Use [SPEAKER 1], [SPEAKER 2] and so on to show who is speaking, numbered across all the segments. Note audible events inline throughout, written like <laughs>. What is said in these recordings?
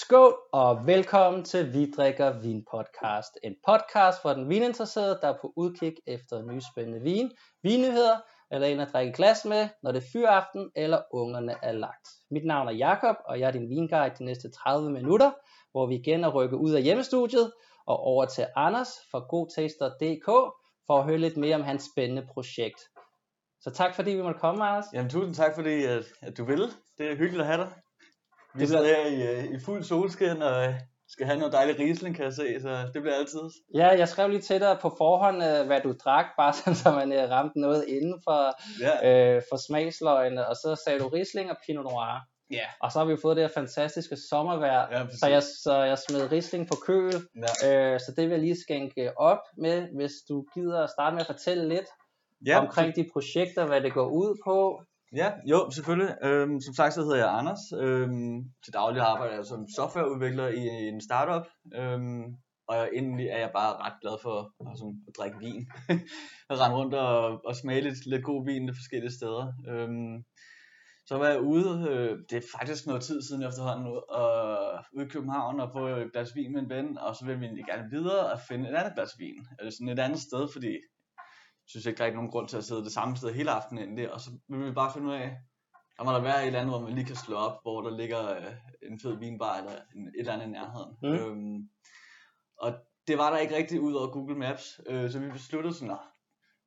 [SPEAKER 1] Skål og velkommen til Vi drikker vin podcast. En podcast for den vininteresserede, der er på udkig efter nye spændende vin, vinnyheder eller en at drikke glas med, når det er fyraften eller ungerne er lagt. Mit navn er Jakob og jeg er din vinguide de næste 30 minutter, hvor vi igen er rykket ud af hjemmestudiet og over til Anders fra godtaster.dk for at høre lidt mere om hans spændende projekt. Så tak fordi vi måtte komme, Anders.
[SPEAKER 2] Jamen tusind tak fordi at, at du ville. Det er hyggeligt at have dig. Vi
[SPEAKER 1] Det
[SPEAKER 2] sidder
[SPEAKER 1] bliver-
[SPEAKER 2] her i, øh, i fuld solskin og øh, skal have noget dejlig Riesling, kan jeg se, så det bliver altid.
[SPEAKER 1] Ja, jeg skrev lige til dig på forhånd, øh, hvad du drak, <laughs> bare sådan, så man ramte noget inden for,
[SPEAKER 2] Ja,
[SPEAKER 1] øh, for smagsløgene, og så sagde du Riesling og Pinot Noir.
[SPEAKER 2] ja.
[SPEAKER 1] Og så har vi jo fået det her fantastiske sommervejr,
[SPEAKER 2] Ja, præcis.
[SPEAKER 1] så, jeg, så jeg smed Riesling på køl,
[SPEAKER 2] ja.
[SPEAKER 1] øh, så det vil jeg lige skænke op med, hvis du gider at starte med at fortælle lidt
[SPEAKER 2] ja,
[SPEAKER 1] omkring de projekter, hvad det går ud på.
[SPEAKER 2] Ja, jo, selvfølgelig. Øhm, som sagt, så hedder jeg Anders. Øhm, til daglig arbejder jeg som softwareudvikler i en startup. Øhm, og endelig er jeg bare ret glad for at, sådan, at drikke vin. <laughs> at rende rundt og, og smage lidt, lidt god vin de forskellige steder. Øhm, så var jeg ude, øh, det er faktisk noget tid siden efterhånden, nu, og, ude i København og få et glas vin med en ven, og så vil vi egentlig gerne videre og finde et andet glas vin, eller sådan et andet sted, fordi synes ikke, der er ikke nogen grund til at sidde det samme sted hele aftenen egentlig, og så vil vi bare finde ud af, der må der være et eller andet, hvor man lige kan slå op, hvor der ligger øh, en fed vinbar eller en, et eller andet i nærheden.
[SPEAKER 1] Mm.
[SPEAKER 2] Øhm, og det var der ikke rigtig ud over Google Maps, øh, så vi besluttede sådan, at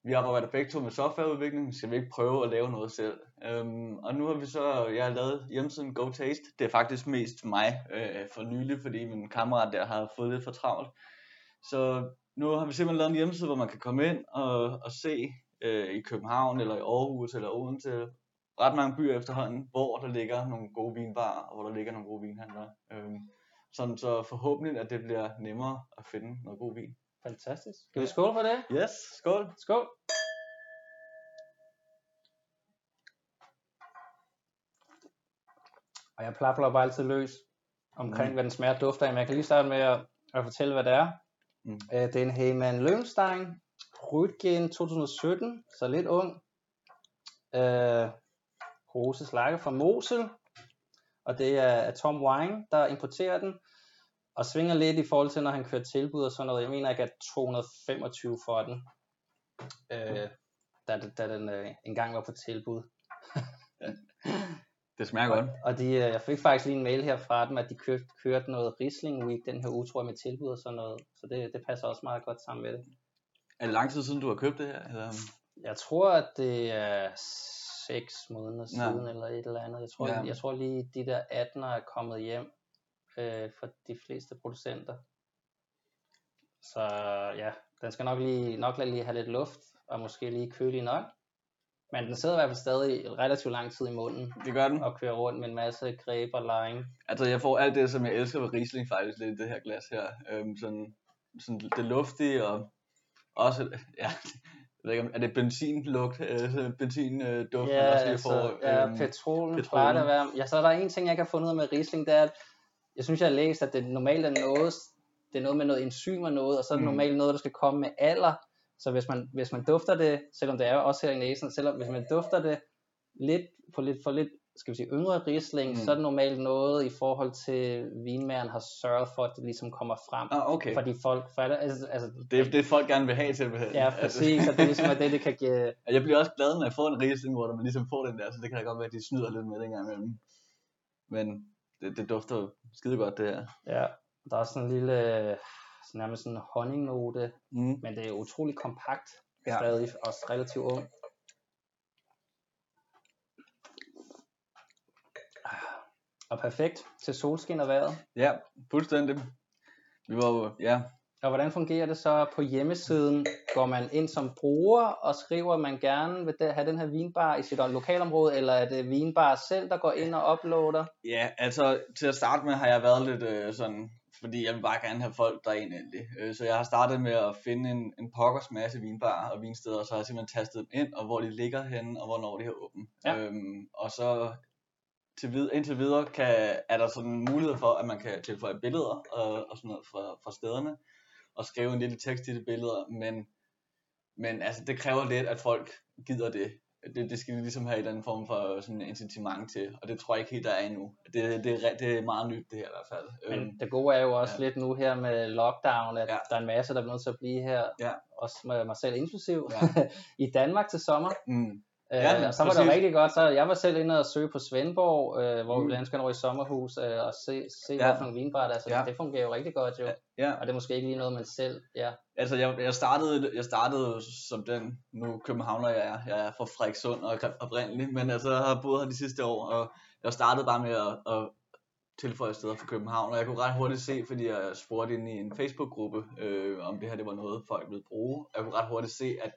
[SPEAKER 2] vi arbejder begge to med softwareudvikling, skal vi ikke prøve at lave noget selv? Øhm, og nu har vi så, jeg har lavet hjemmesiden Go Taste. Det er faktisk mest mig øh, for nylig, fordi min kammerat der har fået lidt for travlt. Så nu har vi simpelthen lavet en hjemmeside, hvor man kan komme ind og, og se øh, i København eller i Aarhus eller Odense, ret mange byer efterhånden, hvor der ligger nogle gode vinbarer, og hvor der ligger nogle gode vinhandlere. Øhm, sådan så forhåbentlig, at det bliver nemmere at finde noget god vin.
[SPEAKER 1] Fantastisk. Skal vi skåle for det?
[SPEAKER 2] Yes, skål!
[SPEAKER 1] Skål. Og jeg plapler bare altid løs omkring,
[SPEAKER 2] Mm.
[SPEAKER 1] hvad den smager dufter af, men jeg kan lige starte med at, at fortælle, hvad det er.
[SPEAKER 2] Mm.
[SPEAKER 1] Øh, det er en Heyman Løvenstein Rütgen 2017, så lidt ung. Øh, Roses Lager fra Mosel, og det er, Tom Wine, der importerer den, og svinger lidt i forhold til, når han kører tilbud og sådan noget. Jeg mener ikke, at 225 for den, øh, da, da den øh, engang var på tilbud. <laughs>
[SPEAKER 2] Det smager godt.
[SPEAKER 1] Og de, øh, jeg fik faktisk lige en mail her fra dem, at de kørte, kørte noget Riesling Week den her uge, tror jeg, med tilbud og sådan noget. Så det, det passer også meget godt sammen med det.
[SPEAKER 2] Er det lang tid siden, du har købt det her? Eller?
[SPEAKER 1] Jeg tror, at det er 6 måneder siden, eller et eller andet. Jeg tror,
[SPEAKER 2] Ja.
[SPEAKER 1] jeg tror lige, de der 18'er er kommet hjem øh, for de fleste producenter. Så ja, den skal nok lige, nok lige have lidt luft, og måske lige kølig nok. Men den sidder i hvert fald stadig relativt lang tid i munden,
[SPEAKER 2] Det gør den.
[SPEAKER 1] og kører rundt med en masse greb og lime.
[SPEAKER 2] Altså, jeg får alt det, som jeg elsker ved Riesling faktisk lidt i det her glas her. Øhm, sådan, sådan det luftige og også, <laughs> ja, jeg ved ikke, er det benzinlugt, øh, benzinduft,
[SPEAKER 1] Ja,
[SPEAKER 2] også
[SPEAKER 1] altså,
[SPEAKER 2] får?
[SPEAKER 1] ja,
[SPEAKER 2] øhm,
[SPEAKER 1] petrolen
[SPEAKER 2] petrolen.
[SPEAKER 1] at være. Ja, så er der en ting, jeg ikke har fundet ud af med Riesling, det er, at jeg synes, jeg har læst, at det normalt er noget, det er noget med noget enzym og noget, og så er det
[SPEAKER 2] Mm.
[SPEAKER 1] normalt noget, der skal komme med alder. Så hvis man, hvis man dufter det, selvom det er også her i næsen, selvom hvis man dufter det lidt på lidt for lidt, skal vi sige, yngre Riesling,
[SPEAKER 2] Mm.
[SPEAKER 1] så er det normalt noget i forhold til vinmageren har sørget for, at det ligesom kommer frem.
[SPEAKER 2] Ah, okay.
[SPEAKER 1] Fordi folk fatter, altså, altså
[SPEAKER 2] Det er det, folk gerne vil have simpelthen.
[SPEAKER 1] ja, præcis, og det er ligesom at det, det kan give,
[SPEAKER 2] Altså, jeg bliver også glad, når jeg får en Riesling, hvor man ligesom får den der, så det kan da godt være, at de snyder lidt med det engang imellem. Men det, det dufter skide godt, det her.
[SPEAKER 1] Ja, der er sådan en lille, sådan nærmest sådan en honningnote,
[SPEAKER 2] Mm.
[SPEAKER 1] men det er utrolig kompakt,
[SPEAKER 2] Ja.
[SPEAKER 1] ja. stadig også relativt ung. Og perfekt til solskin og vejret.
[SPEAKER 2] Ja, fuldstændig. Vi var jo, ja,
[SPEAKER 1] Og hvordan fungerer det så på hjemmesiden? Går man ind som bruger og skriver, at man gerne vil have den her vinbar i sit lokalområde, eller er det vinbar selv, der går ind og uploader?
[SPEAKER 2] Ja, altså til at starte med har jeg været lidt øh, sådan, fordi jeg vil bare gerne have folk derind endelig. Øh, så jeg har startet med at finde en, en pokkers masse vinbarer og vinsteder, og så har jeg simpelthen tastet dem ind, og hvor de ligger henne, og hvornår de har åbent.
[SPEAKER 1] Ja.
[SPEAKER 2] Øhm, og så til vid- indtil videre kan, er der sådan en mulighed for, at man kan tilføje billeder og, og sådan noget fra, fra stederne, og skrive en lille tekst i de billeder, men, men altså, det kræver lidt, at folk gider det. Det, det skal de ligesom have en eller anden form for sådan incitament til, og det tror jeg ikke helt, der er endnu. Det, det, er, det er meget nyt det her i hvert fald. Øhm,
[SPEAKER 1] Men det gode er jo også
[SPEAKER 2] ja.
[SPEAKER 1] lidt nu her med lockdown, at
[SPEAKER 2] Ja.
[SPEAKER 1] der er en masse, der er nødt til at blive her,
[SPEAKER 2] Ja.
[SPEAKER 1] også med mig selv inklusiv,
[SPEAKER 2] Ja. <laughs>
[SPEAKER 1] i Danmark til sommer.
[SPEAKER 2] mm, Ja,
[SPEAKER 1] og så var det
[SPEAKER 2] præcis.
[SPEAKER 1] rigtig godt, så jeg var selv inde og søge på Svendborg, øh, hvor
[SPEAKER 2] Mm.
[SPEAKER 1] vi blandt andet over i sommerhus øh, og se, se
[SPEAKER 2] Ja.
[SPEAKER 1] hvad for nogle vinbræt, altså
[SPEAKER 2] Ja.
[SPEAKER 1] det fungerer jo rigtig godt jo.
[SPEAKER 2] Ja. ja,
[SPEAKER 1] Og det er måske ikke lige noget, man selv, ja.
[SPEAKER 2] altså jeg, jeg, startede, jeg startede som den nu københavner jeg er. Jeg er fra Frederikssund og oprindelig, men altså jeg har boet her de sidste år, og jeg startede bare med at, at tilføje steder for København, og jeg kunne ret hurtigt se, fordi jeg spurgte ind i en Facebook-gruppe, øh, om det her det var noget, folk ville bruge. Jeg kunne ret hurtigt se, at,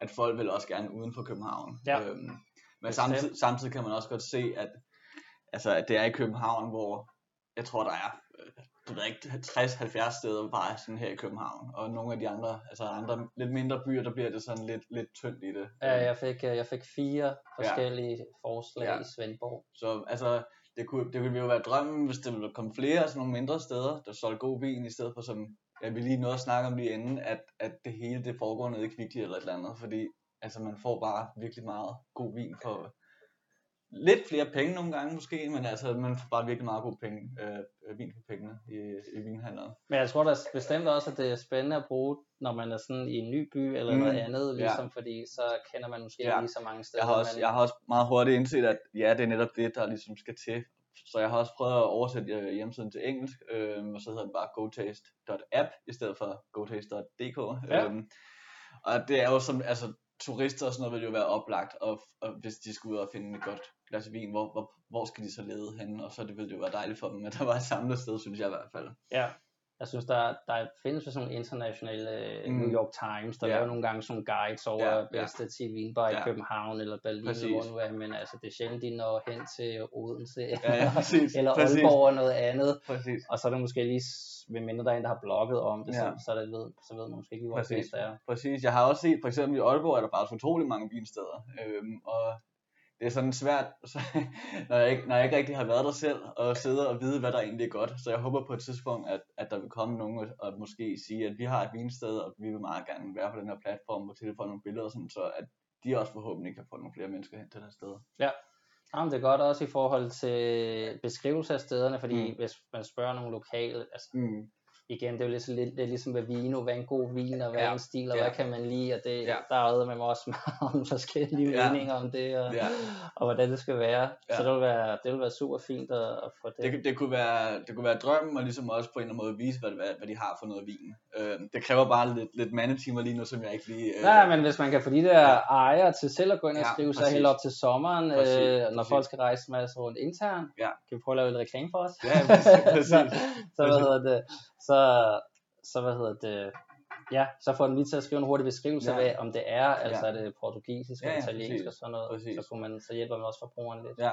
[SPEAKER 2] at folk ville også gerne uden for København.
[SPEAKER 1] Ja.
[SPEAKER 2] Øhm, men
[SPEAKER 1] Bestemt.
[SPEAKER 2] samtidig, samtidig kan man også godt se, at, altså, at det er i København, hvor jeg tror, der er øh, jeg ved ikke, 60-70 steder bare sådan her i København, og nogle af de andre, altså andre lidt mindre byer, der bliver det sådan lidt, lidt tyndt i det.
[SPEAKER 1] Ja, jeg fik, øh, jeg fik fire forskellige forslag
[SPEAKER 2] Ja.
[SPEAKER 1] i Svendborg.
[SPEAKER 2] Så altså, det kunne, det ville jo være drømmen, hvis der ville komme flere af sådan nogle mindre steder, der solgte god vin, i stedet for som, jeg vil lige noget at snakke om lige inden, at, at det hele det foregår nede i Kvickly eller et eller andet, fordi altså, man får bare virkelig meget god vin for lidt flere penge nogle gange måske, men altså, man får bare virkelig meget god penge, øh, vin for pengene i, i vinhandlerne.
[SPEAKER 1] Men jeg tror da bestemt også, at det er spændende at bruge, når man er sådan i en ny by eller
[SPEAKER 2] Mm,
[SPEAKER 1] noget andet,
[SPEAKER 2] ja.
[SPEAKER 1] ligesom, fordi så kender man måske
[SPEAKER 2] Ja.
[SPEAKER 1] ikke lige så mange steder.
[SPEAKER 2] Jeg har, også,
[SPEAKER 1] men,
[SPEAKER 2] jeg har også meget hurtigt indset, at ja, det er netop det, der ligesom skal til. Så jeg har også prøvet at oversætte øh, hjemmesiden til engelsk, øh, og så hedder den bare gotaste.app i stedet for gotaste.dk.
[SPEAKER 1] Ja.
[SPEAKER 2] Øhm, og det er jo som, altså turister og sådan noget vil jo være oplagt, og, og hvis de skulle ud og finde et godt glas vin, hvor, hvor, hvor skal de så lede henne, og så det ville det jo være dejligt for dem, at der var et samlet sted, synes jeg i hvert fald.
[SPEAKER 1] Ja, jeg synes, der, der findes sådan nogle internationale mm.
[SPEAKER 2] Mm.
[SPEAKER 1] New York Times, der
[SPEAKER 2] Ja.
[SPEAKER 1] laver nogle gange sådan nogle guides over
[SPEAKER 2] Ja,
[SPEAKER 1] ja,
[SPEAKER 2] ja.
[SPEAKER 1] bedste 10 vinbar i
[SPEAKER 2] Ja.
[SPEAKER 1] København eller Berlin,
[SPEAKER 2] Præcis.
[SPEAKER 1] eller hvor nu er, men altså, det er sjældent, de når hen til Odense,
[SPEAKER 2] Ja, ja, præcis.
[SPEAKER 1] eller
[SPEAKER 2] præcis,
[SPEAKER 1] Aalborg og noget andet,
[SPEAKER 2] Præcis.
[SPEAKER 1] og så er det måske lige, ved mindre der er en, der har blogget om det,
[SPEAKER 2] Ja.
[SPEAKER 1] så, så, det ved, så ved man måske ikke, hvor det
[SPEAKER 2] Præcis.
[SPEAKER 1] bedste er.
[SPEAKER 2] Præcis, jeg har også set, for eksempel i Aalborg er der faktisk utrolig mange vinsteder, øhm, og det er sådan svært, når, jeg ikke, når jeg ikke rigtig har været der selv, og sidde og vide, hvad der egentlig er godt. Så jeg håber på et tidspunkt, at, at der vil komme nogen og, og måske sige, at vi har et vinsted, og vi vil meget gerne være på den her platform og tilføje nogle billeder, sådan, så at de også forhåbentlig kan få nogle flere mennesker hen til det her sted.
[SPEAKER 1] Jamen, det er godt også i forhold til beskrivelse af stederne, fordi
[SPEAKER 2] Mm.
[SPEAKER 1] hvis man spørger nogle lokale, altså
[SPEAKER 2] Mm.
[SPEAKER 1] Igen, det er jo ligesom, lidt, det er ligesom med vino, hvad er en god vin, og hvad
[SPEAKER 2] Ja,
[SPEAKER 1] er en stil, og
[SPEAKER 2] ja.
[SPEAKER 1] hvad kan man lide, og det,
[SPEAKER 2] Ja.
[SPEAKER 1] der er med også mange <laughs> forskellige
[SPEAKER 2] Ja.
[SPEAKER 1] meninger om det, og,
[SPEAKER 2] Ja.
[SPEAKER 1] og hvordan det skal være.
[SPEAKER 2] Ja.
[SPEAKER 1] Så det vil være, det vil være super fint at, at få det.
[SPEAKER 2] Det, det, kunne være, det kunne være drømmen, og ligesom også på en eller anden måde vise, hvad, hvad, hvad de har for noget vin. Øh, det kræver bare lidt, lidt mandetimer lige nu, som jeg ikke lige... Øh,
[SPEAKER 1] Nej, men hvis man kan få de der
[SPEAKER 2] Ja.
[SPEAKER 1] ejere til selv at gå ind og
[SPEAKER 2] Ja,
[SPEAKER 1] skrive sig helt op til sommeren,
[SPEAKER 2] Præcis,
[SPEAKER 1] øh, når
[SPEAKER 2] præcis.
[SPEAKER 1] folk skal rejse en masse rundt internt,
[SPEAKER 2] Ja.
[SPEAKER 1] kan vi prøve at lave lidt reklame for os?
[SPEAKER 2] Ja, præcis, præcis. <laughs>
[SPEAKER 1] så, så, hvad hedder det, så, så hvad hedder det, ja, så får den lige til at skrive en hurtig beskrivelse
[SPEAKER 2] Ja.
[SPEAKER 1] af, om det er, altså
[SPEAKER 2] Ja.
[SPEAKER 1] er det portugisisk
[SPEAKER 2] Ja, ja,
[SPEAKER 1] italiensk
[SPEAKER 2] præcis.
[SPEAKER 1] og sådan noget,
[SPEAKER 2] Præcis.
[SPEAKER 1] så, kunne man, så hjælper man også forbrugeren lidt.
[SPEAKER 2] Ja.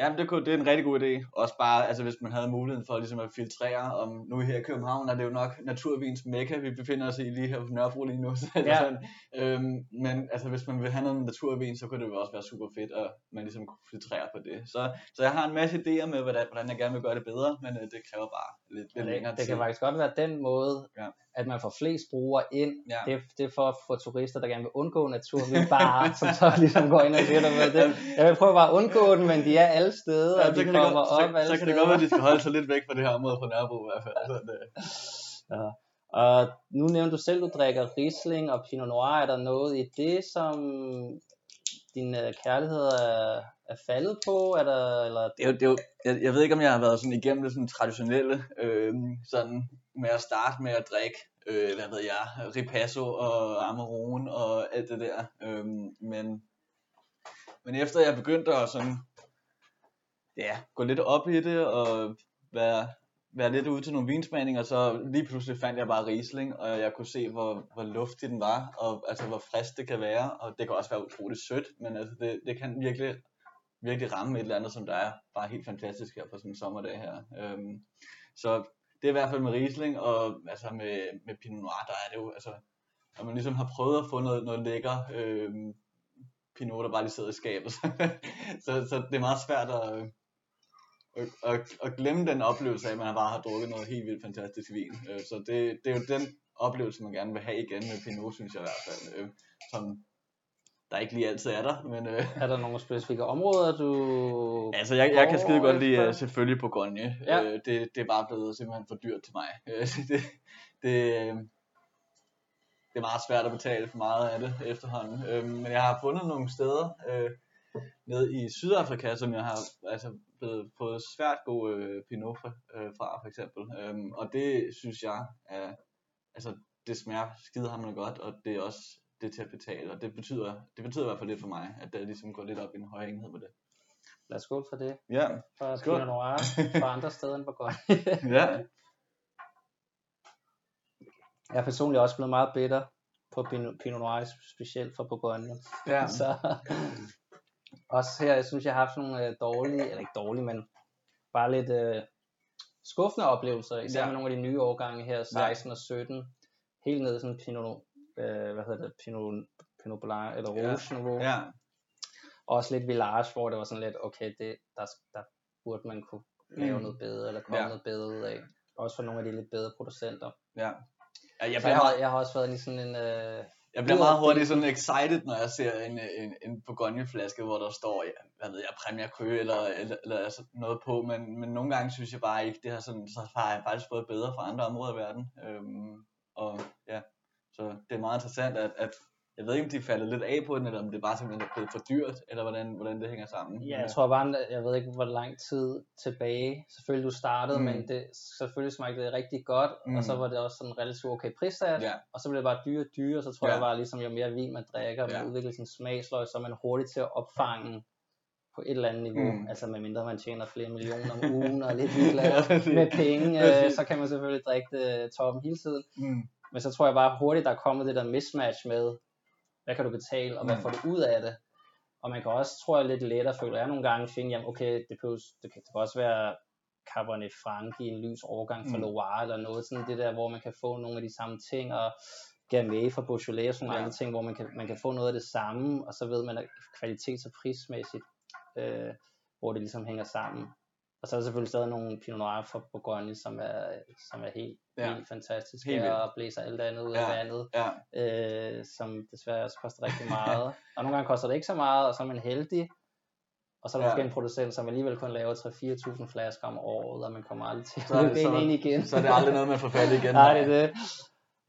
[SPEAKER 2] Ja, det, kunne, det er en rigtig god idé. Også bare, altså hvis man havde muligheden for ligesom at filtrere, om nu her i København er det jo nok naturvins mekka, vi befinder os i lige her på Nørrebro lige nu. <laughs> Så
[SPEAKER 1] Ja.
[SPEAKER 2] sådan, øhm, men altså hvis man vil have noget naturvin, så kunne det jo også være super fedt, at man ligesom kunne filtrere på det. Så, så jeg har en masse idéer med, hvordan, hvordan jeg gerne vil gøre det bedre, men øh, det kræver bare lidt, lidt længere
[SPEAKER 1] Det, det
[SPEAKER 2] tid.
[SPEAKER 1] kan faktisk godt være den måde,
[SPEAKER 2] Ja.
[SPEAKER 1] At man får flest brugere ind.
[SPEAKER 2] Ja.
[SPEAKER 1] Det, det er for at få turister, der gerne vil undgå naturvin bare, <laughs> som så ligesom går ind og siger, at det, jeg vil prøve bare at undgå den, men de er alle steder,
[SPEAKER 2] Ja,
[SPEAKER 1] og de kommer
[SPEAKER 2] godt,
[SPEAKER 1] op
[SPEAKER 2] så,
[SPEAKER 1] alle
[SPEAKER 2] så kan
[SPEAKER 1] steder.
[SPEAKER 2] det godt være, at de skal holde sig lidt væk fra det her område på Nørrebro i hvert fald. Så det,
[SPEAKER 1] Og nu nævnte du selv, du drikker Riesling og Pinot Noir. Er der noget i det, som din øh, kærlighed er, er faldet på? Er der, eller,
[SPEAKER 2] det er jo, det er jo, jeg, jeg ved ikke, om jeg har været sådan igennem det sådan traditionelle, øh, sådan med at starte med at drikke, øh, hvad ved jeg, Ripasso og Amarone og alt det der. Øh, men, men efter jeg begyndte at sådan, ja, gå lidt op i det og være, være lidt ude til nogle vinsmagninger, så lige pludselig fandt jeg bare Riesling, og jeg kunne se, hvor, hvor luftig den var, og altså hvor frisk det kan være, og det kan også være utroligt sødt, men altså det, det kan virkelig virkelig ramme et eller andet, som der er bare helt fantastisk her på sådan en sommerdag her. Øhm, så det er i hvert fald med Riesling, og altså med, med Pinot Noir, der er det jo, altså, når man ligesom har prøvet at få noget, noget lækker øh, Pinot, der bare lige sidder i skabet, <laughs> så, så det er meget svært at, at, at, at glemme den oplevelse af, at man bare har drukket noget helt vildt fantastisk vin. Øh, så det, det er jo den oplevelse, man gerne vil have igen med Pinot, synes jeg i hvert fald. Øh, som der ikke lige altid er der. Men, øh,
[SPEAKER 1] Er der nogle specifikke områder, du... <laughs>
[SPEAKER 2] altså, jeg, jeg kan skide godt lide uh, selvfølgelig Bourgogne.
[SPEAKER 1] Ja.
[SPEAKER 2] Øh, det, det er bare blevet simpelthen for dyrt til mig. <laughs> Øh, det, det, øh, det er meget svært at betale for meget af det efterhånden. Øh, men jeg har fundet nogle steder øh, nede i Sydafrika, som jeg har altså, blevet, fået svært god øh, pinot fra, øh, fra, for eksempel. Øhm, og det synes jeg er, altså, det smager skidehammerende godt, og det er også det til at betale, og det betyder, det betyder i hvert fald lidt for mig, at det ligesom går lidt op i en højere enhed med det.
[SPEAKER 1] Lad os gå for det.
[SPEAKER 2] Ja,
[SPEAKER 1] For
[SPEAKER 2] Skål.
[SPEAKER 1] Pinot Noir fra andre steder end Bourgogne. <laughs>
[SPEAKER 2] ja,
[SPEAKER 1] Jeg er personligt også blevet meget bitter på Pinot, Noir, specielt for Bourgogne.
[SPEAKER 2] ja. <laughs>
[SPEAKER 1] Så også her, jeg synes, jeg har haft nogle øh, dårlige, eller ikke dårlige, men bare lidt øh, skuffende oplevelser, især
[SPEAKER 2] Ja.
[SPEAKER 1] med nogle af de nye årgange her,
[SPEAKER 2] Nej.
[SPEAKER 1] 16 og 17, helt ned sådan Pinot, øh, hvad hedder det, Pinot, Pinot Blanc, eller
[SPEAKER 2] Ja.
[SPEAKER 1] Rouge niveau.
[SPEAKER 2] ja.
[SPEAKER 1] Også lidt Village, hvor det var sådan lidt, okay, det, der, der burde man kunne lave
[SPEAKER 2] Mm.
[SPEAKER 1] noget bedre, eller komme
[SPEAKER 2] Ja.
[SPEAKER 1] noget bedre ud af. Også for nogle af de lidt bedre producenter.
[SPEAKER 2] ja. ja jeg, bliver
[SPEAKER 1] jeg, har, jeg har også været i sådan en... Øh,
[SPEAKER 2] jeg bliver meget hurtigt sådan excited, når jeg ser en, en, en Bourgogne-flaske, hvor der står, ja, hvad ved jeg, Premier Cru eller, eller, eller altså noget på, men, men nogle gange synes jeg bare ikke, det har sådan, så har jeg faktisk fået bedre fra andre områder i verden. Øhm, og ja, så det er meget interessant, at, at jeg ved ikke, om de falder lidt af på den, eller om det bare simpelthen er blevet for dyrt, eller hvordan, hvordan det hænger sammen.
[SPEAKER 1] Ja, jeg tror bare, jeg ved ikke, hvor lang tid tilbage, selvfølgelig du startede,
[SPEAKER 2] Mm.
[SPEAKER 1] men det, selvfølgelig smagte det rigtig godt, mm. og så
[SPEAKER 2] Mm.
[SPEAKER 1] var det også sådan relativt okay prissat,
[SPEAKER 2] Ja,
[SPEAKER 1] og så blev det bare dyre og dyre, og så tror
[SPEAKER 2] Ja.
[SPEAKER 1] jeg bare, ligesom jo mere vin man drikker, man
[SPEAKER 2] Ja.
[SPEAKER 1] udvikler sin smagsløg, så er man hurtig til at opfange på et eller andet niveau,
[SPEAKER 2] Mm.
[SPEAKER 1] altså medmindre man tjener flere millioner om <laughs> ugen, og lidt ligeglad
[SPEAKER 2] Ja,
[SPEAKER 1] med penge, øh, så kan man selvfølgelig drikke det toppen hele tiden,
[SPEAKER 2] mm.
[SPEAKER 1] Men så tror jeg bare hurtigt, der er kommet det der mismatch med, hvad kan du betale, og hvad
[SPEAKER 2] Mm.
[SPEAKER 1] får du ud af det? Og man kan også, tror jeg, lidt lettere føler jeg nogle gange finde, jamen okay, det, behøves, det, kan, det kan også være Cabernet Franc i en lys overgang fra
[SPEAKER 2] Mm.
[SPEAKER 1] Loire, eller noget sådan det der, hvor man kan få nogle af de samme ting, og Gamay fra Beaujolais og sådan nogle
[SPEAKER 2] Ja.
[SPEAKER 1] andre ting, hvor man kan, man kan få noget af det samme, og så ved man, at kvalitets- og prismæssigt, øh, hvor det ligesom hænger sammen. Og så er der selvfølgelig stadig nogle Pinot Noir fra Bourgogne, som er, som er helt,
[SPEAKER 2] Ja.
[SPEAKER 1] ja. helt fantastiske,
[SPEAKER 2] Helt vildt.
[SPEAKER 1] og blæser alt andet ud
[SPEAKER 2] Ja.
[SPEAKER 1] af vandet
[SPEAKER 2] Ja,
[SPEAKER 1] øh, som desværre også koster rigtig meget. <laughs> og nogle gange koster det ikke så meget, og så er man heldig. Og så er der
[SPEAKER 2] Ja.
[SPEAKER 1] måske en producent, som alligevel kun laver 3-4.000 flasker om året, og man kommer aldrig til
[SPEAKER 2] Så er
[SPEAKER 1] at
[SPEAKER 2] så-
[SPEAKER 1] ind igen.
[SPEAKER 2] så er det aldrig noget med at få fat igen. <laughs>
[SPEAKER 1] Nej, det er det.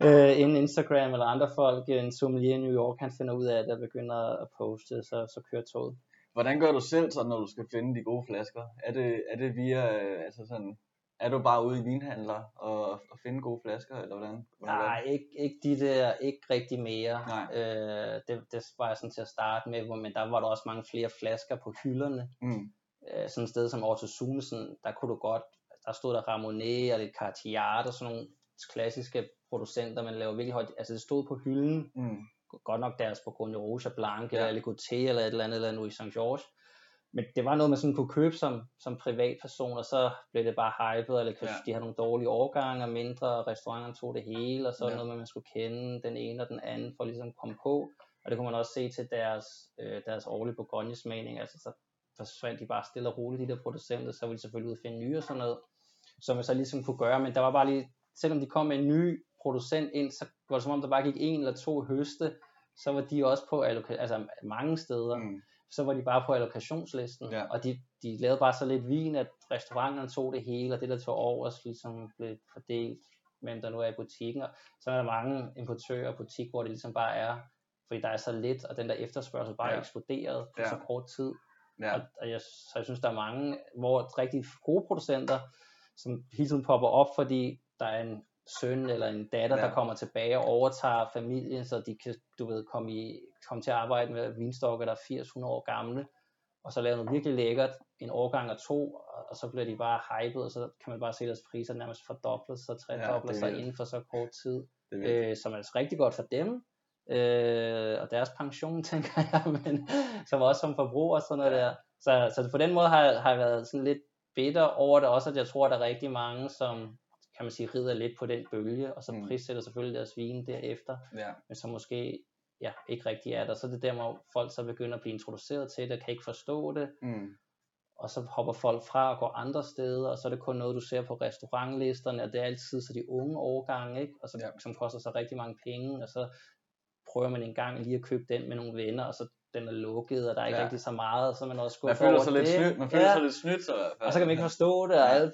[SPEAKER 1] Øh, inden Instagram eller andre folk, en sommelier i New York, han finder ud af det og begynder at poste, så, så kører toget.
[SPEAKER 2] Hvordan gør du selv så, når du skal finde de gode flasker? Er det, er det via, øh, altså sådan, er du bare ude i vinhandler og, og finde gode flasker, eller hvordan? hvordan
[SPEAKER 1] Nej, ikke, ikke de der, ikke rigtig mere.
[SPEAKER 2] Nej.
[SPEAKER 1] Øh, det, det var jeg sådan til at starte med, hvor, men der var der også mange flere flasker på hylderne.
[SPEAKER 2] Mm.
[SPEAKER 1] øh, sådan et sted som Otto Sunesen, der kunne du godt, der stod der Ramonet og lidt Cartier og sådan nogle klassiske producenter, man laver virkelig højt, altså det stod på hylden,
[SPEAKER 2] Mm.
[SPEAKER 1] Godt nok deres på Grunge Rouge og Blanc,
[SPEAKER 2] Ja.
[SPEAKER 1] eller Licoté eller et eller andet, eller Louis Saint George, men det var noget, man sådan kunne købe som, som privatperson, og så blev det bare hypet, eller
[SPEAKER 2] Ja.
[SPEAKER 1] de havde nogle dårlige årgange, og mindre, og restauranterne tog det hele, og så
[SPEAKER 2] Ja.
[SPEAKER 1] noget, man skulle kende den ene og den anden, for ligesom at komme på, og det kunne man også se til deres, øh, deres årlige Bourgogne-smagning, altså så forsvandt de bare stille og roligt, de der producenter, så ville de selvfølgelig ud og finde nye og sådan noget, som man så ligesom kunne gøre, men der var bare lige, selvom de kom med en ny producent ind, så var det som om, der bare gik en eller to høste, så var de også på alloka- altså mange steder,
[SPEAKER 2] Mm.
[SPEAKER 1] så var de bare på allokationslisten,
[SPEAKER 2] Ja.
[SPEAKER 1] og de, de lavede bare så lidt vin, at restauranterne tog det hele, og det der tog over, ligesom blev fordelt, hvem der nu er i butikken, og så er der mange importører og butik, hvor det ligesom bare er, fordi der er så lidt, og den der efterspørgsel bare
[SPEAKER 2] Ja.
[SPEAKER 1] er eksploderet på
[SPEAKER 2] Ja.
[SPEAKER 1] så kort tid,
[SPEAKER 2] Ja.
[SPEAKER 1] og, og jeg, så jeg synes, der er mange, hvor rigtig gode producenter, som hele tiden popper op, fordi der er en søn eller en datter,
[SPEAKER 2] Ja.
[SPEAKER 1] der kommer tilbage og overtager familien, så de kan, du ved, komme, i, komme til at arbejde med vinstokker, der er 800 år gamle, og så lave noget virkelig lækkert, en årgang og to, og, så bliver de bare hypet, og så kan man bare se deres priser nærmest fordoble sig, tredoble
[SPEAKER 2] Ja,
[SPEAKER 1] sig inden for så kort tid, øh, som er altså rigtig godt for dem, øh, og deres pension, <laughs> tænker jeg, men som også som forbruger og sådan noget
[SPEAKER 2] Ja.
[SPEAKER 1] der. Så, så på den måde har, har jeg været sådan lidt bitter over det også, at jeg tror, at der er rigtig mange, som kan man sige, rider lidt på den bølge, og så
[SPEAKER 2] Mm.
[SPEAKER 1] prissætter selvfølgelig deres vin derefter,
[SPEAKER 2] Ja.
[SPEAKER 1] men så måske ja, ikke rigtig er der. Så er det der, hvor folk så begynder at blive introduceret til det, kan ikke forstå det,
[SPEAKER 2] Mm.
[SPEAKER 1] og så hopper folk fra og går andre steder, og så er det kun noget, du ser på restaurantlisterne, og det er altid så de unge årgange, ikke? Og så,
[SPEAKER 2] Ja.
[SPEAKER 1] som koster så rigtig mange penge, og så prøver man en gang lige at købe den med nogle venner, og så den er lukket, og der er ikke
[SPEAKER 2] Ja.
[SPEAKER 1] rigtig så meget, og så er man også
[SPEAKER 2] Man
[SPEAKER 1] skuffet
[SPEAKER 2] føler
[SPEAKER 1] over
[SPEAKER 2] sig lidt
[SPEAKER 1] det.
[SPEAKER 2] snydt, man føler
[SPEAKER 1] ja.
[SPEAKER 2] sig lidt snydt, så i hvert fald.
[SPEAKER 1] Og så kan man ikke forstå det, og alle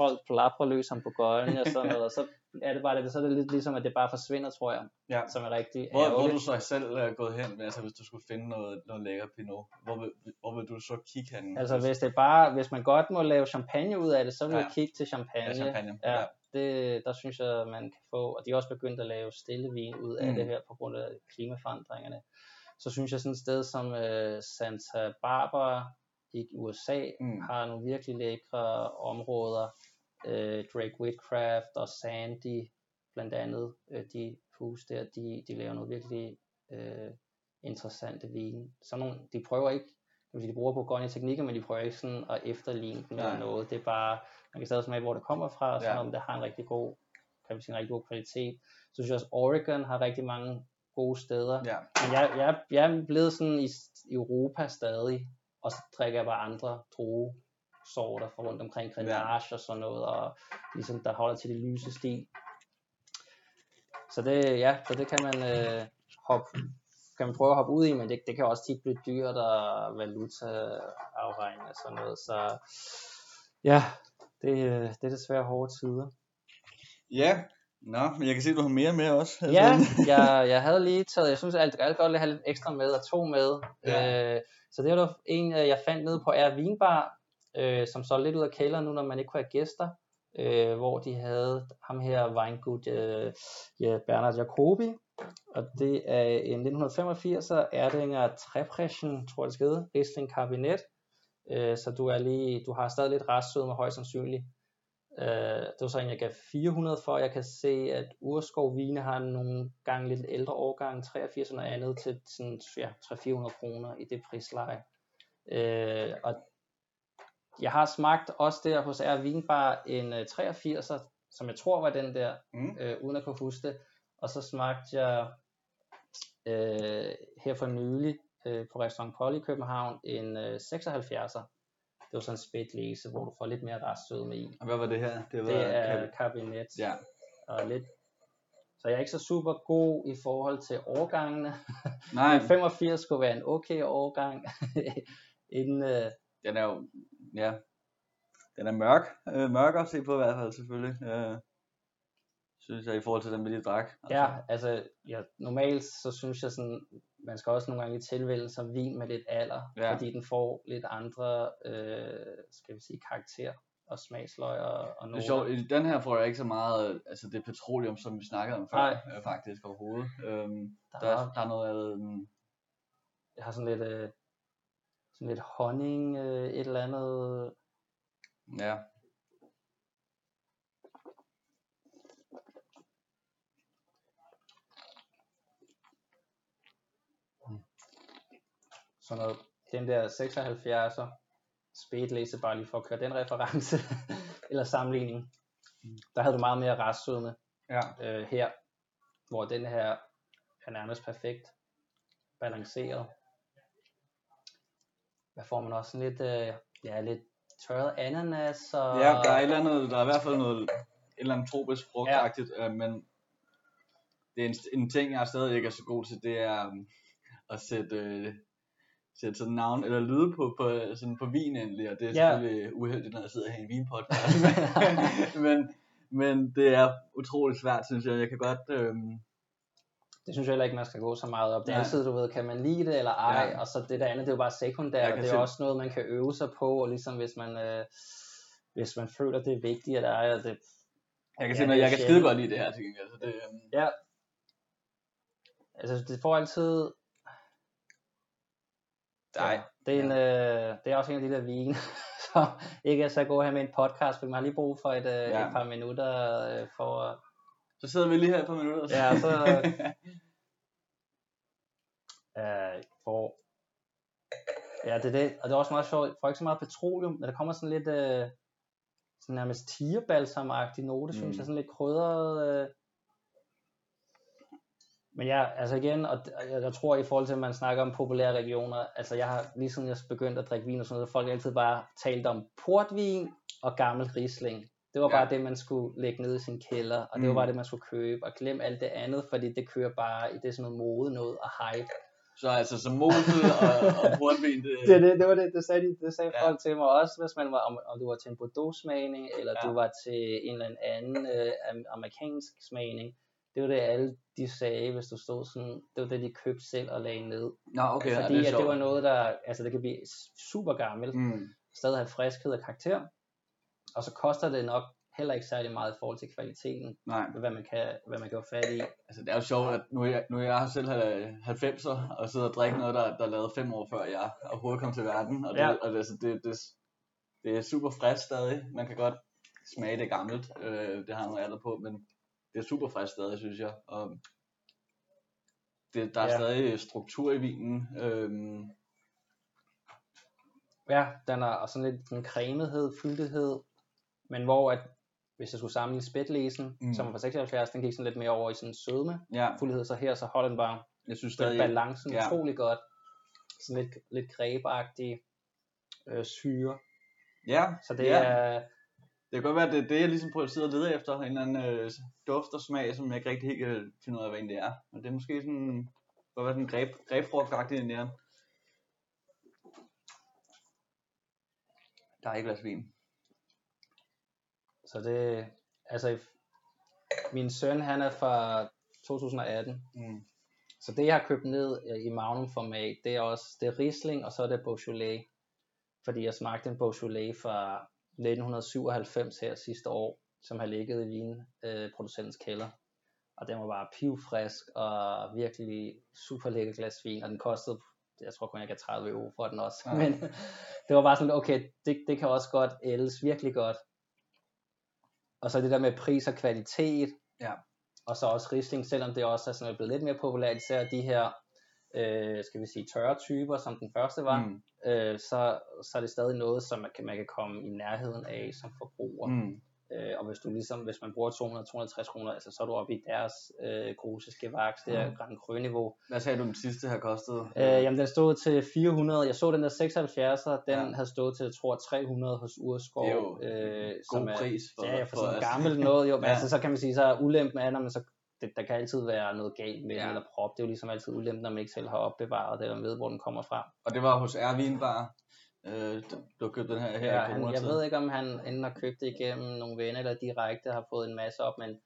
[SPEAKER 1] folk plapper løs ham på gøjlen og sådan <laughs> noget, og så er det bare det, så er det lidt ligesom, at det bare forsvinder, tror jeg,
[SPEAKER 2] Ja.
[SPEAKER 1] som er rigtig
[SPEAKER 2] Hvor, hvor er
[SPEAKER 1] ærgerligt.
[SPEAKER 2] du så selv uh, gået hen, altså hvis du skulle finde noget, noget lækker pinot? Hvor vil, hvor vil du så kigge hen?
[SPEAKER 1] Altså hvis det bare, hvis man godt må lave champagne ud af det, så vil
[SPEAKER 2] Ja.
[SPEAKER 1] jeg kigge til champagne.
[SPEAKER 2] ja, champagne.
[SPEAKER 1] Ja, det, der synes jeg, man kan få, og de er også begyndt at lave stille vin ud af
[SPEAKER 2] Mm.
[SPEAKER 1] det her på grund af klimaforandringerne. Så synes jeg sådan et sted som øh, Santa Barbara i USA
[SPEAKER 2] mm.
[SPEAKER 1] har nogle virkelig lækre områder. Øh, Drake Whitcraft og Sandy blandt andet, øh, de hus der, de, de laver nogle virkelig øh, interessante vine. Sådan nogle, de prøver ikke, kan sige, de bruger Bourgogne teknikker, men de prøver ikke sådan at efterligne den
[SPEAKER 2] Nej.
[SPEAKER 1] eller noget. Det er bare, man kan stadig smage, hvor det kommer fra, og sådan
[SPEAKER 2] Ja.
[SPEAKER 1] om det har en rigtig god, kan man sige, en rigtig god kvalitet. Så synes jeg også, Oregon har rigtig mange gode steder.
[SPEAKER 2] Ja.
[SPEAKER 1] Men jeg, jeg, jeg er blevet sådan i Europa stadig, og så drikker jeg bare andre druesorter fra rundt omkring Grenache og sådan noget, og ligesom der holder til det lyse stil. Så det, ja, så det kan man øh, hoppe, kan man prøve at hoppe ud i, men det, det kan også tit blive dyrt og valuta afregning og sådan noget, så ja, det, øh, det er desværre hårde tider.
[SPEAKER 2] Ja, nå, men jeg kan se, at du har mere med også.
[SPEAKER 1] Ja, <laughs> jeg, <laughs> jeg havde lige taget, jeg synes alt, alt godt at have lidt ekstra med, og to med.
[SPEAKER 2] Ja.
[SPEAKER 1] Øh, så det var der en, øh, jeg fandt nede på R Vinbar, øh, som så lidt ud af kælderen nu, når man ikke kunne have gæster, øh, hvor de havde ham her, Weingut øh, ja, Bernard Jacobi, og det er en 1985'er Erdinger Trepreschen, tror jeg det skal hedde, Riesling Kabinett, øh, så du er lige, du har stadig lidt restsød med højst sandsynligt. Øh, det var så en, jeg gav 400 for. Jeg kan se, at Urskov Vine har nogle gange lidt ældre årgang, 83 og andet, til sådan, ja, 300-400 kroner i det prisleje. Øh, og jeg har smagt også der hos R Vinbar en øh, 83'er, som jeg tror var den der,
[SPEAKER 2] Mm.
[SPEAKER 1] øh, uden at kunne huske det. Og så smagte jeg øh, her for nylig øh, på Restaurant Polly i København en øh, 76'er. Det var sådan en spætlæse, hvor du får lidt mere restsødme i.
[SPEAKER 2] Og hvad var det her? Det, var,
[SPEAKER 1] Det er kabinet
[SPEAKER 2] Ja,
[SPEAKER 1] og lidt. Så jeg er ikke så super god i forhold til årgangene.
[SPEAKER 2] nej, <laughs>
[SPEAKER 1] Men 85 skulle være en okay årgang. <laughs> Inden, øh,
[SPEAKER 2] den er jo, ja, den er mørk, øh, mørk at se på i hvert fald selvfølgelig. Øh, synes jeg i forhold til den, vi lige drak.
[SPEAKER 1] ja, altså ja, normalt så synes jeg sådan, man skal også nogle gange tilvælge sig vin med lidt alder,
[SPEAKER 2] Ja.
[SPEAKER 1] fordi den får lidt andre, øh, skal vi sige, karakter og smagsløg og, og
[SPEAKER 2] Det er sjovt, i den her får jeg ikke så meget, altså det petroleum, som vi snakkede om før,
[SPEAKER 1] Nej.
[SPEAKER 2] øh, faktisk overhovedet. Øhm,
[SPEAKER 1] Der
[SPEAKER 2] der, er,
[SPEAKER 1] er-
[SPEAKER 2] der er noget, øh,
[SPEAKER 1] Jeg har sådan lidt, øh, sådan lidt honning, øh, et eller andet,
[SPEAKER 2] ja,
[SPEAKER 1] sådan noget, den der 76'er spætlæse, bare lige for at køre den reference, <laughs> eller sammenligning, der havde du meget mere restsødme
[SPEAKER 2] ja,
[SPEAKER 1] øh, her, hvor den her er nærmest perfekt balanceret. Hvad får man også lidt, øh, ja, lidt tørret ananas og...
[SPEAKER 2] ja, der er et eller andet, der er i hvert fald noget, et eller andet tropisk frugtagtigt, ja. øh, men det er en, en ting, jeg stadig ikke er så god til, det er um, at sætte, øh, sætte sådan navn eller lyde på, på, sådan på vin endelig, og det er
[SPEAKER 1] Ja.
[SPEAKER 2] selvfølgelig uheldigt, når jeg sidder her i en vinpodcast, men, <laughs> men, men det er utroligt svært, synes jeg. Jeg kan godt, øh,
[SPEAKER 1] Det synes jeg heller ikke, man skal gå så meget op. Det er altid, du ved, kan man lide det eller ej,
[SPEAKER 2] Ja.
[SPEAKER 1] og så det der andet, det er jo bare sekundært, og det er
[SPEAKER 2] se-
[SPEAKER 1] også noget, man kan øve sig på, og ligesom hvis man, øh, hvis man føler, det er vigtigt, at er, og det,
[SPEAKER 2] jeg kan
[SPEAKER 1] Ja, er
[SPEAKER 2] jeg kan skide godt lide det her til gengæld, så det, øh,
[SPEAKER 1] altså det får altid,
[SPEAKER 2] nej,
[SPEAKER 1] Ja, det, er en, øh, det er også en af de der vine, <laughs> som ikke er så god her med en podcast, fordi man har lige brug for et, øh,
[SPEAKER 2] Ja.
[SPEAKER 1] et par minutter øh, for at...
[SPEAKER 2] så sidder vi lige her et par minutter.
[SPEAKER 1] Ja, så- <laughs> Øh, for ja, det er det. Og det er også meget sjovt. Får ikke så meget petroleum, men der kommer sådan lidt øh, sådan nærmest tigerbalsamagtig note, mm. synes
[SPEAKER 2] Mm.
[SPEAKER 1] jeg. Sådan lidt krydret. Øh. Men ja, altså igen, og jeg, jeg tror i forhold til, at man snakker om populære regioner, altså jeg har lige siden jeg begyndte at drikke vin og sådan noget, folk har altid bare talt om portvin og gammel Riesling. Det var
[SPEAKER 2] Ja.
[SPEAKER 1] bare det, man skulle lægge ned i sin kælder, og det var
[SPEAKER 2] Mm.
[SPEAKER 1] bare det, man skulle købe, og glem alt det andet, fordi det kører bare i det sådan noget mode noget og hype.
[SPEAKER 2] Så altså som mosel og, og portvin, det,
[SPEAKER 1] Det, det, det var det, det sagde, de, det sagde
[SPEAKER 2] Ja.
[SPEAKER 1] folk til mig også, hvis man var, om, om du var til en Bordeaux-smagning, eller
[SPEAKER 2] Ja.
[SPEAKER 1] du var til en eller anden øh, am- amerikansk smagning. Det var det, alle de sagde, hvis du stod sådan, det var det, de købte selv og lagde ned.
[SPEAKER 2] Nå, okay, ja,
[SPEAKER 1] Fordi
[SPEAKER 2] det er
[SPEAKER 1] at det var noget, der, altså det kan blive super gammelt,
[SPEAKER 2] Mm.
[SPEAKER 1] stadig have friskhed og karakter, og så koster det nok heller ikke særlig meget i forhold til kvaliteten,
[SPEAKER 2] Nej,
[SPEAKER 1] hvad man kan, hvad man kan få fat i.
[SPEAKER 2] altså det er jo sjovt, at nu er jeg, nu er jeg selv øh, 90'er, og sidder og drikker noget, der, der er lavet fem år før jeg overhovedet kom til verden, og det,
[SPEAKER 1] Ja.
[SPEAKER 2] og det, altså, det, det, det er super frisk stadig, man kan godt smage det gammelt, øh, det har noget alder på, men det er super frisk stadig, synes jeg, og det, der er
[SPEAKER 1] Ja.
[SPEAKER 2] stadig struktur i vinen, øhm,
[SPEAKER 1] Ja, den er og sådan lidt en cremethed, fyldighed, men hvor at, hvis jeg skulle sammenligne spætlæsen,
[SPEAKER 2] Mm.
[SPEAKER 1] som var fra 76, den gik sådan lidt mere over i sådan en sødme,
[SPEAKER 2] ja,
[SPEAKER 1] fuldhed, så her så holder den bare
[SPEAKER 2] jeg synes stadig,
[SPEAKER 1] balancen
[SPEAKER 2] ja.
[SPEAKER 1] utrolig godt. Sådan lidt, lidt grebagtig øh, syre.
[SPEAKER 2] ja,
[SPEAKER 1] Så det
[SPEAKER 2] ja.
[SPEAKER 1] er,
[SPEAKER 2] Det kan godt være, at det er det, jeg ligesom prøver at sidde og lede efter. En eller anden øh, duft og smag, som jeg ikke rigtig helt kan finde ud af, hvad egentlig er. Men det er måske sådan, det godt være sådan greb, grebfrugtagtigt end der. Der er ikke glas vin.
[SPEAKER 1] Så det, altså min søn han er fra 2018,
[SPEAKER 2] Mm.
[SPEAKER 1] så det jeg har købt ned øh, i Magnum format, det er også, det er Riesling, og så er det Beaujolais. Fordi jeg smagte en Beaujolais fra 1997 her sidste år, som har ligget i vinproducentens kælder. Og den var bare pivfrisk og virkelig super lækker glas vin, og den kostede, jeg tror kun jeg gav 30 euro for den også.
[SPEAKER 2] Ja. <laughs>
[SPEAKER 1] Men det var bare sådan, okay, det, det kan også godt ældes virkelig godt. Og så det der med pris og kvalitet,
[SPEAKER 2] Ja.
[SPEAKER 1] og så også Riesling, selvom det også er sådan blevet lidt mere populært, især de her, øh, skal vi sige, tørre typer, som den første var,
[SPEAKER 2] Mm.
[SPEAKER 1] øh, så, så er det stadig noget, som man kan, man kan komme i nærheden af som forbruger. Mm. Øh, og hvis du ligesom, hvis man bruger 200-250 kroner, altså, så er du oppe i deres øh, grusiske vaks, det er
[SPEAKER 2] Mm.
[SPEAKER 1] Grand Cru niveau.
[SPEAKER 2] Hvad sagde du, den sidste her kostede?
[SPEAKER 1] Øh, jamen den stod til 400, jeg så den der 76'er, den
[SPEAKER 2] Ja.
[SPEAKER 1] havde stået til, jeg tror, 300 hos Urskov.
[SPEAKER 2] Det er jo
[SPEAKER 1] øh,
[SPEAKER 2] God pris for,
[SPEAKER 1] ja, for,
[SPEAKER 2] for
[SPEAKER 1] sådan gammelt noget, jo, <laughs> men
[SPEAKER 2] Ja.
[SPEAKER 1] altså, så kan man sige, så er ulempen af, når man så, det, der kan altid være noget galt med
[SPEAKER 2] Ja.
[SPEAKER 1] eller prop, det er jo ligesom altid ulempen, når man ikke selv har opbevaret det, eller ved, hvor den kommer fra.
[SPEAKER 2] Og det var hos Ervin Bar. Øh, du- har købt den her her
[SPEAKER 1] Ja,
[SPEAKER 2] i
[SPEAKER 1] han, jeg ved ikke, om han enten har købt det igennem nogle venner, eller direkte har fået en masse op, men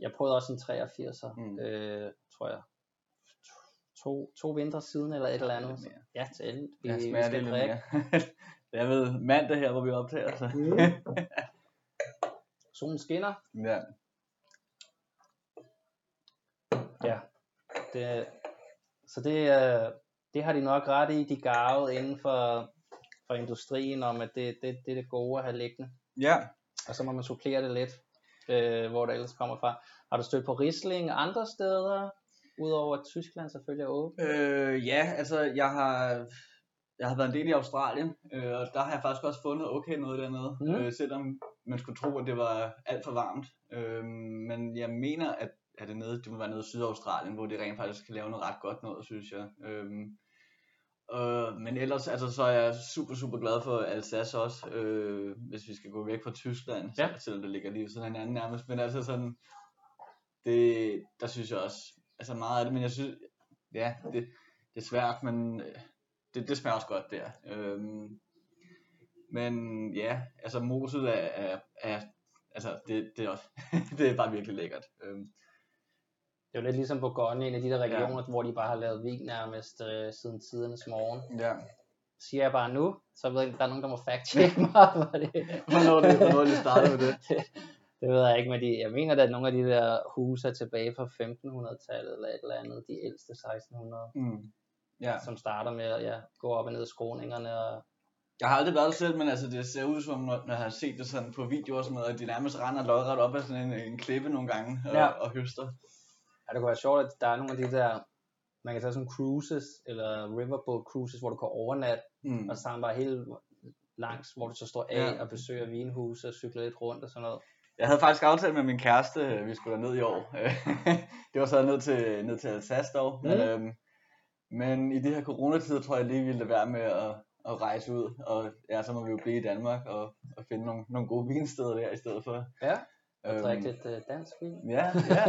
[SPEAKER 1] jeg prøvede også en 83'er,
[SPEAKER 2] Mm.
[SPEAKER 1] øh, tror jeg, to, to vintre siden, eller et eller andet. Ja, til alle. Vi,
[SPEAKER 2] Jeg
[SPEAKER 1] vi
[SPEAKER 2] smager
[SPEAKER 1] skal
[SPEAKER 2] det lidt
[SPEAKER 1] drikke.
[SPEAKER 2] mere. <laughs> jeg ved mandag her, hvor vi optager. Så.
[SPEAKER 1] Mm. <laughs> Solen skinner.
[SPEAKER 2] ja.
[SPEAKER 1] Ja. Det, så det, øh, det har de nok ret i, de garvede inden for, for industrien, om at det, det, det er det gode at have liggende.
[SPEAKER 2] ja,
[SPEAKER 1] Og så må man supplere det lidt, øh, hvor det ellers kommer fra. Har du stødt på Riesling andre steder, udover at Tyskland selvfølgelig er åbent?
[SPEAKER 2] Øh, ja, altså jeg har, jeg har været en del i Australien, øh, og der har jeg faktisk også fundet okay noget dernede,
[SPEAKER 1] Mm.
[SPEAKER 2] øh, selvom man skulle tro, at det var alt for varmt. Øh, men jeg mener, at, at det, nede, det må være nede i Sydaustralien, hvor de rent faktisk kan lave noget ret godt noget, synes jeg. Øh, øh, men ellers altså, så er jeg super, super glad for Alsace også, øh, hvis vi skal gå væk fra Tyskland,
[SPEAKER 1] Ja.
[SPEAKER 2] selvom det ligger lige ved siden af hinanden nærmest. Men altså sådan, det, der synes jeg også, altså meget af det, men jeg synes, ja, det, det er svært, men øh, det, det smager også godt der. Øhm, men ja, altså Mosel er, er, er altså det, det, er også, <laughs> det er bare virkelig lækkert. Øhm,
[SPEAKER 1] Det er jo lidt ligesom Bourgogne, en af de der regioner, ja. hvor de bare har lavet vin nærmest øh, siden tidernes morgen.
[SPEAKER 2] ja.
[SPEAKER 1] Siger jeg bare nu, så ved jeg ikke, der er nogen, der må fact-check mig for <laughs> det.
[SPEAKER 2] Hvornår det, hvornår det startet med det? <laughs>
[SPEAKER 1] det ved jeg ikke, men de, jeg mener, at nogle af de der huse er tilbage fra 1500-tallet eller et eller andet, de ældste 1600,
[SPEAKER 2] Mm. Ja.
[SPEAKER 1] som starter med at ja, gå op og ned i skråningerne. Og,
[SPEAKER 2] Jeg har aldrig været der selv, men altså det ser ud som, når, når jeg har set det sådan på video og sådan noget, at de nærmest render lodret op af sådan en, en klippe nogle gange og,
[SPEAKER 1] Ja.
[SPEAKER 2] og høster.
[SPEAKER 1] Ja, det kunne være sjovt, at der er nogle af de der, man kan tage sådan cruises, eller riverboat cruises, hvor du kan overnatte,
[SPEAKER 2] Mm.
[SPEAKER 1] og så er han bare helt langs, hvor du så står af
[SPEAKER 2] Ja.
[SPEAKER 1] og besøger vinhuse og cykler lidt rundt og sådan noget.
[SPEAKER 2] Jeg havde faktisk aftalt med min kæreste, vi skulle ned i år. <laughs> det var så ned til, ned til Alsace dog. Men,
[SPEAKER 1] Mm.
[SPEAKER 2] øhm, men i de her coronatider tror jeg lige, vi ville være med at, at rejse ud, og ja, så må vi jo blive i Danmark og, og finde nogle, nogle gode vinsteder der i stedet for.
[SPEAKER 1] Ja, og
[SPEAKER 2] Øhm,
[SPEAKER 1] drikke lidt øh, dansk vin.
[SPEAKER 2] Ja, ja.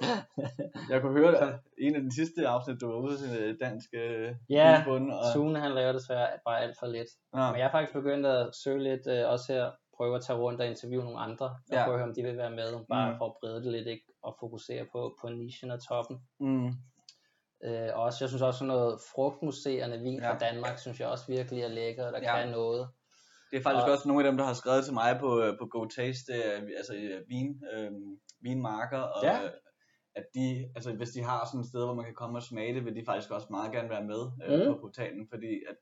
[SPEAKER 2] <laughs> Jeg kunne høre, at en af de sidste afsnit, du var ude til øh, dansk øh,
[SPEAKER 1] Ja,
[SPEAKER 2] vinbund, og,
[SPEAKER 1] Sune han laver desværre bare alt for lidt.
[SPEAKER 2] ja,
[SPEAKER 1] Men jeg er faktisk begyndt at søge lidt, øh, også her, prøve at tage rundt og interviewe nogle andre, og
[SPEAKER 2] Ja.
[SPEAKER 1] prøve at høre, om de vil være med, bare
[SPEAKER 2] Mm.
[SPEAKER 1] for at brede det lidt, ikke? og fokusere på, på nichen og toppen.
[SPEAKER 2] mm,
[SPEAKER 1] Øh, og også, jeg synes også sådan noget frugtmuseerne vin
[SPEAKER 2] Ja.
[SPEAKER 1] fra Danmark, synes jeg også virkelig er lækker, og der
[SPEAKER 2] Ja.
[SPEAKER 1] kan noget.
[SPEAKER 2] Det er faktisk
[SPEAKER 1] Og-
[SPEAKER 2] også nogle af dem, der har skrevet til mig på, øh, på Go Taste, øh, altså øh, vin, øh, vinmarker, og
[SPEAKER 1] Ja.
[SPEAKER 2] at de, altså hvis de har sådan et sted, hvor man kan komme og smage det, vil de faktisk også meget gerne være med øh,
[SPEAKER 1] Mm.
[SPEAKER 2] på portalen, fordi at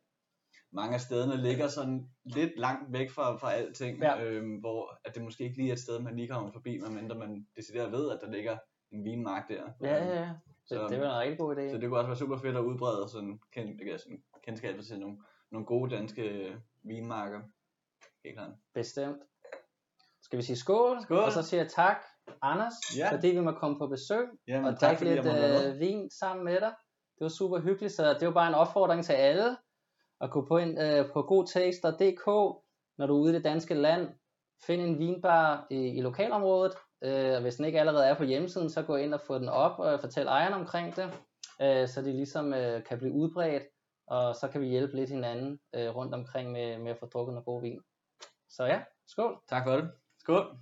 [SPEAKER 2] mange af stederne ligger sådan lidt langt væk fra, fra alting,
[SPEAKER 1] Ja.
[SPEAKER 2] øh, hvor at det måske ikke lige er et sted, man lige kommer forbi, medmindre man decideret ved, at der ligger en vinmark der.
[SPEAKER 1] Ja, ja, ja. Det,
[SPEAKER 2] så-
[SPEAKER 1] det var en rigtig god idé.
[SPEAKER 2] Så det kunne også være super fedt at udbrede sådan, kend, sådan kendskabet til nogle, nogle gode danske vinmarker. Helt klart.
[SPEAKER 1] Bestemt. Skal vi sige skål?
[SPEAKER 2] Skål.
[SPEAKER 1] Og så siger jeg tak, Anders,
[SPEAKER 2] Ja.
[SPEAKER 1] fordi vi må komme på besøg
[SPEAKER 2] Jamen,
[SPEAKER 1] og
[SPEAKER 2] tak
[SPEAKER 1] drikke lidt øh, vin sammen med dig. Det var super hyggeligt, så det var bare en opfordring til alle at gå på, ind, øh, på godtaster.dk, når du er ude i det danske land. Find en vinbar i, i lokalområdet, øh, og hvis den ikke allerede er på hjemmesiden, så gå ind og få den op og fortæl ejeren omkring det, øh, så det ligesom øh, kan blive udbredt, og så kan vi hjælpe lidt hinanden øh, rundt omkring med, med at få drukket noget god vin. Så ja, skål!
[SPEAKER 2] Tak for det. Skål.